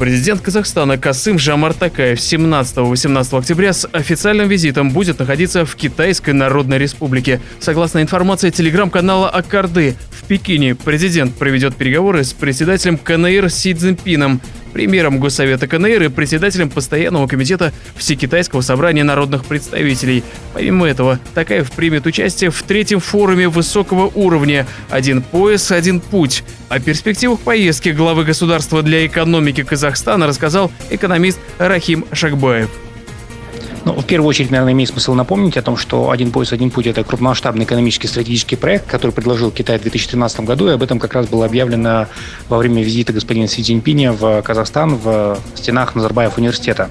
Президент Казахстана Касым Жамар Такаев 17-18 октября с официальным визитом будет находиться в Китайской Народной Республике. Согласно информации телеграм-канала Акарды, в Пекине президент проведет переговоры с председателем КНР Си Цзиньпином премьером Госсовета КНР и председателем Постоянного комитета Всекитайского собрания народных представителей. Помимо этого, Такаев примет участие в третьем форуме высокого уровня «Один пояс, один путь». О перспективах поездки главы государства для экономики Казахстана рассказал экономист Рахим Шакбаев. Ну, в первую очередь, наверное, имеет смысл напомнить о том, что «Один пояс, один путь» — это крупномасштабный экономический стратегический проект, который предложил Китай в 2013 году, и об этом как раз было объявлено во время визита господина Си Цзиньпиня в Казахстан в стенах Назарбаев университета.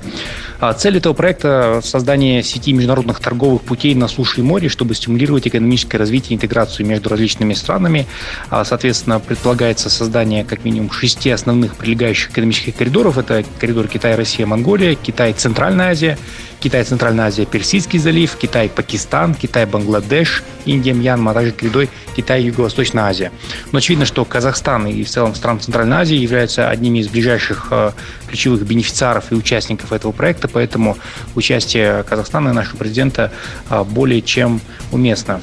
А цель этого проекта – создание сети международных торговых путей на суше и море, чтобы стимулировать экономическое развитие и интеграцию между различными странами. А, соответственно, предполагается создание как минимум шести основных прилегающих экономических коридоров. Это коридор Китай, Россия, Монголия, Китай, Центральная Азия, Китай, Центральная Азия, Персидский залив, Китай, Пакистан, Китай, Бангладеш, Индия, Мьянма, а также коридор Китай, Юго-Восточная Азия. Но очевидно, что Казахстан и в целом страны Центральной Азии являются одними из ближайших э, ключевых бенефициаров и участников этого проекта, поэтому участие Казахстана и нашего президента э, более чем уместно.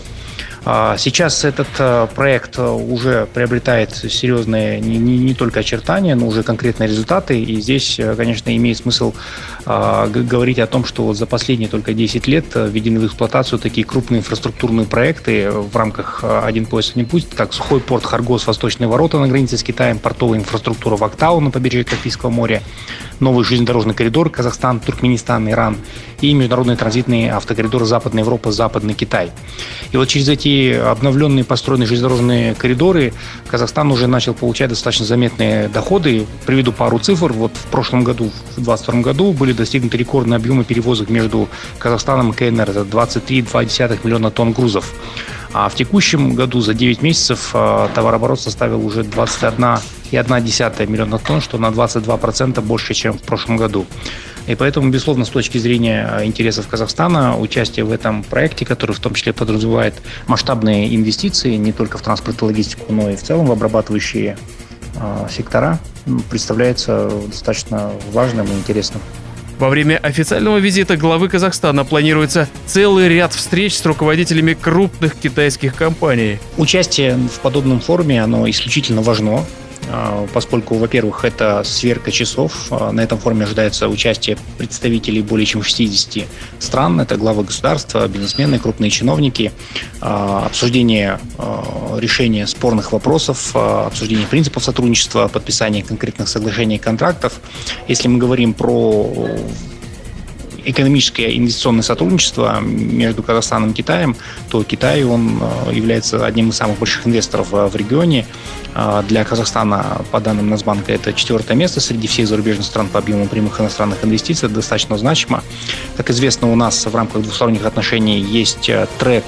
А, сейчас этот э, проект уже приобретает серьезные не, не, не только очертания, но уже конкретные результаты. И здесь, э, конечно, имеет смысл а, говорить о том, что вот за последние только 10 лет э, введены в эксплуатацию такие крупные инфраструктурные проекты в рамках «Один пояс, один путь», как сухой порт Харгос, Восточные ворота на границе с Китаем, портовая инфраструктура в Актау на побережье Каспийского моря, новый железнодорожный коридор Казахстан, Туркменистан, Иран и международный транзитный автокоридор Западная Европа, Западный Китай. И вот через эти обновленные построенные железнодорожные коридоры Казахстан уже начал получать достаточно заметные доходы. Приведу пару цифр. Вот в прошлом году, в 2022 году, были достигнуты рекордные объемы перевозок между Казахстаном и КНР. Это 23,2 миллиона тонн грузов. А в текущем году за 9 месяцев а, товарооборот составил уже 21,1 миллиона тонн, что на 22% больше, чем в прошлом году. И поэтому, безусловно, с точки зрения а, интересов Казахстана, участие в этом проекте, который в том числе подразумевает масштабные инвестиции не только в транспорт и логистику, но и в целом в обрабатывающие э, сектора, представляется достаточно важным и интересным. Во время официального визита главы Казахстана планируется целый ряд встреч с руководителями крупных китайских компаний. Участие в подобном форуме, оно исключительно важно. А, поскольку, во-первых, это сверка часов. А, на этом форуме ожидается участие представителей более чем 60 стран. Это главы государства, бизнесмены, крупные чиновники. А, обсуждение решения спорных вопросов, обсуждение принципов сотрудничества, подписание конкретных соглашений и контрактов. Если мы говорим про экономическое инвестиционное сотрудничество между Казахстаном и Китаем, то Китай он является одним из самых больших инвесторов в регионе. А, для Казахстана, по данным Нацбанка, это четвертое место среди всех зарубежных стран по объему прямых иностранных инвестиций. Достаточно значимо. Как известно, у нас в рамках двусторонних отношений есть э, трек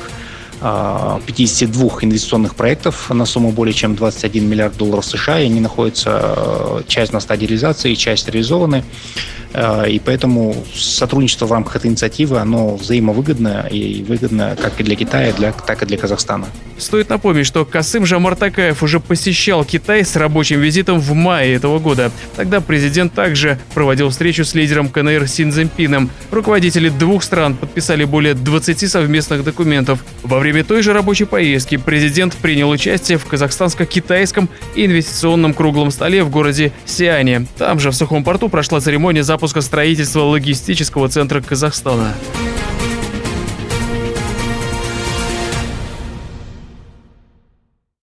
52 а, инвестиционных проектов на сумму более чем 21 миллиард долларов США, и они находятся э, часть на стадии реализации, часть реализованы. Э, и поэтому сотрудничество в рамках этой инициативы, оно взаимовыгодно и выгодно как и для Китая, для, так и для Казахстана. Стоит напомнить, что Касым Жамартакаев уже посещал Китай с рабочим визитом в мае этого года. Тогда президент также проводил встречу с лидером КНР Син Цзиньпином. Руководители двух стран подписали более 20 совместных документов. Во время той же рабочей поездки президент принял участие в казахстанско-китайском инвестиционном круглом столе в городе Сиане. Там же в сухом порту прошла церемония запуска строительства логистического центра Казахстана.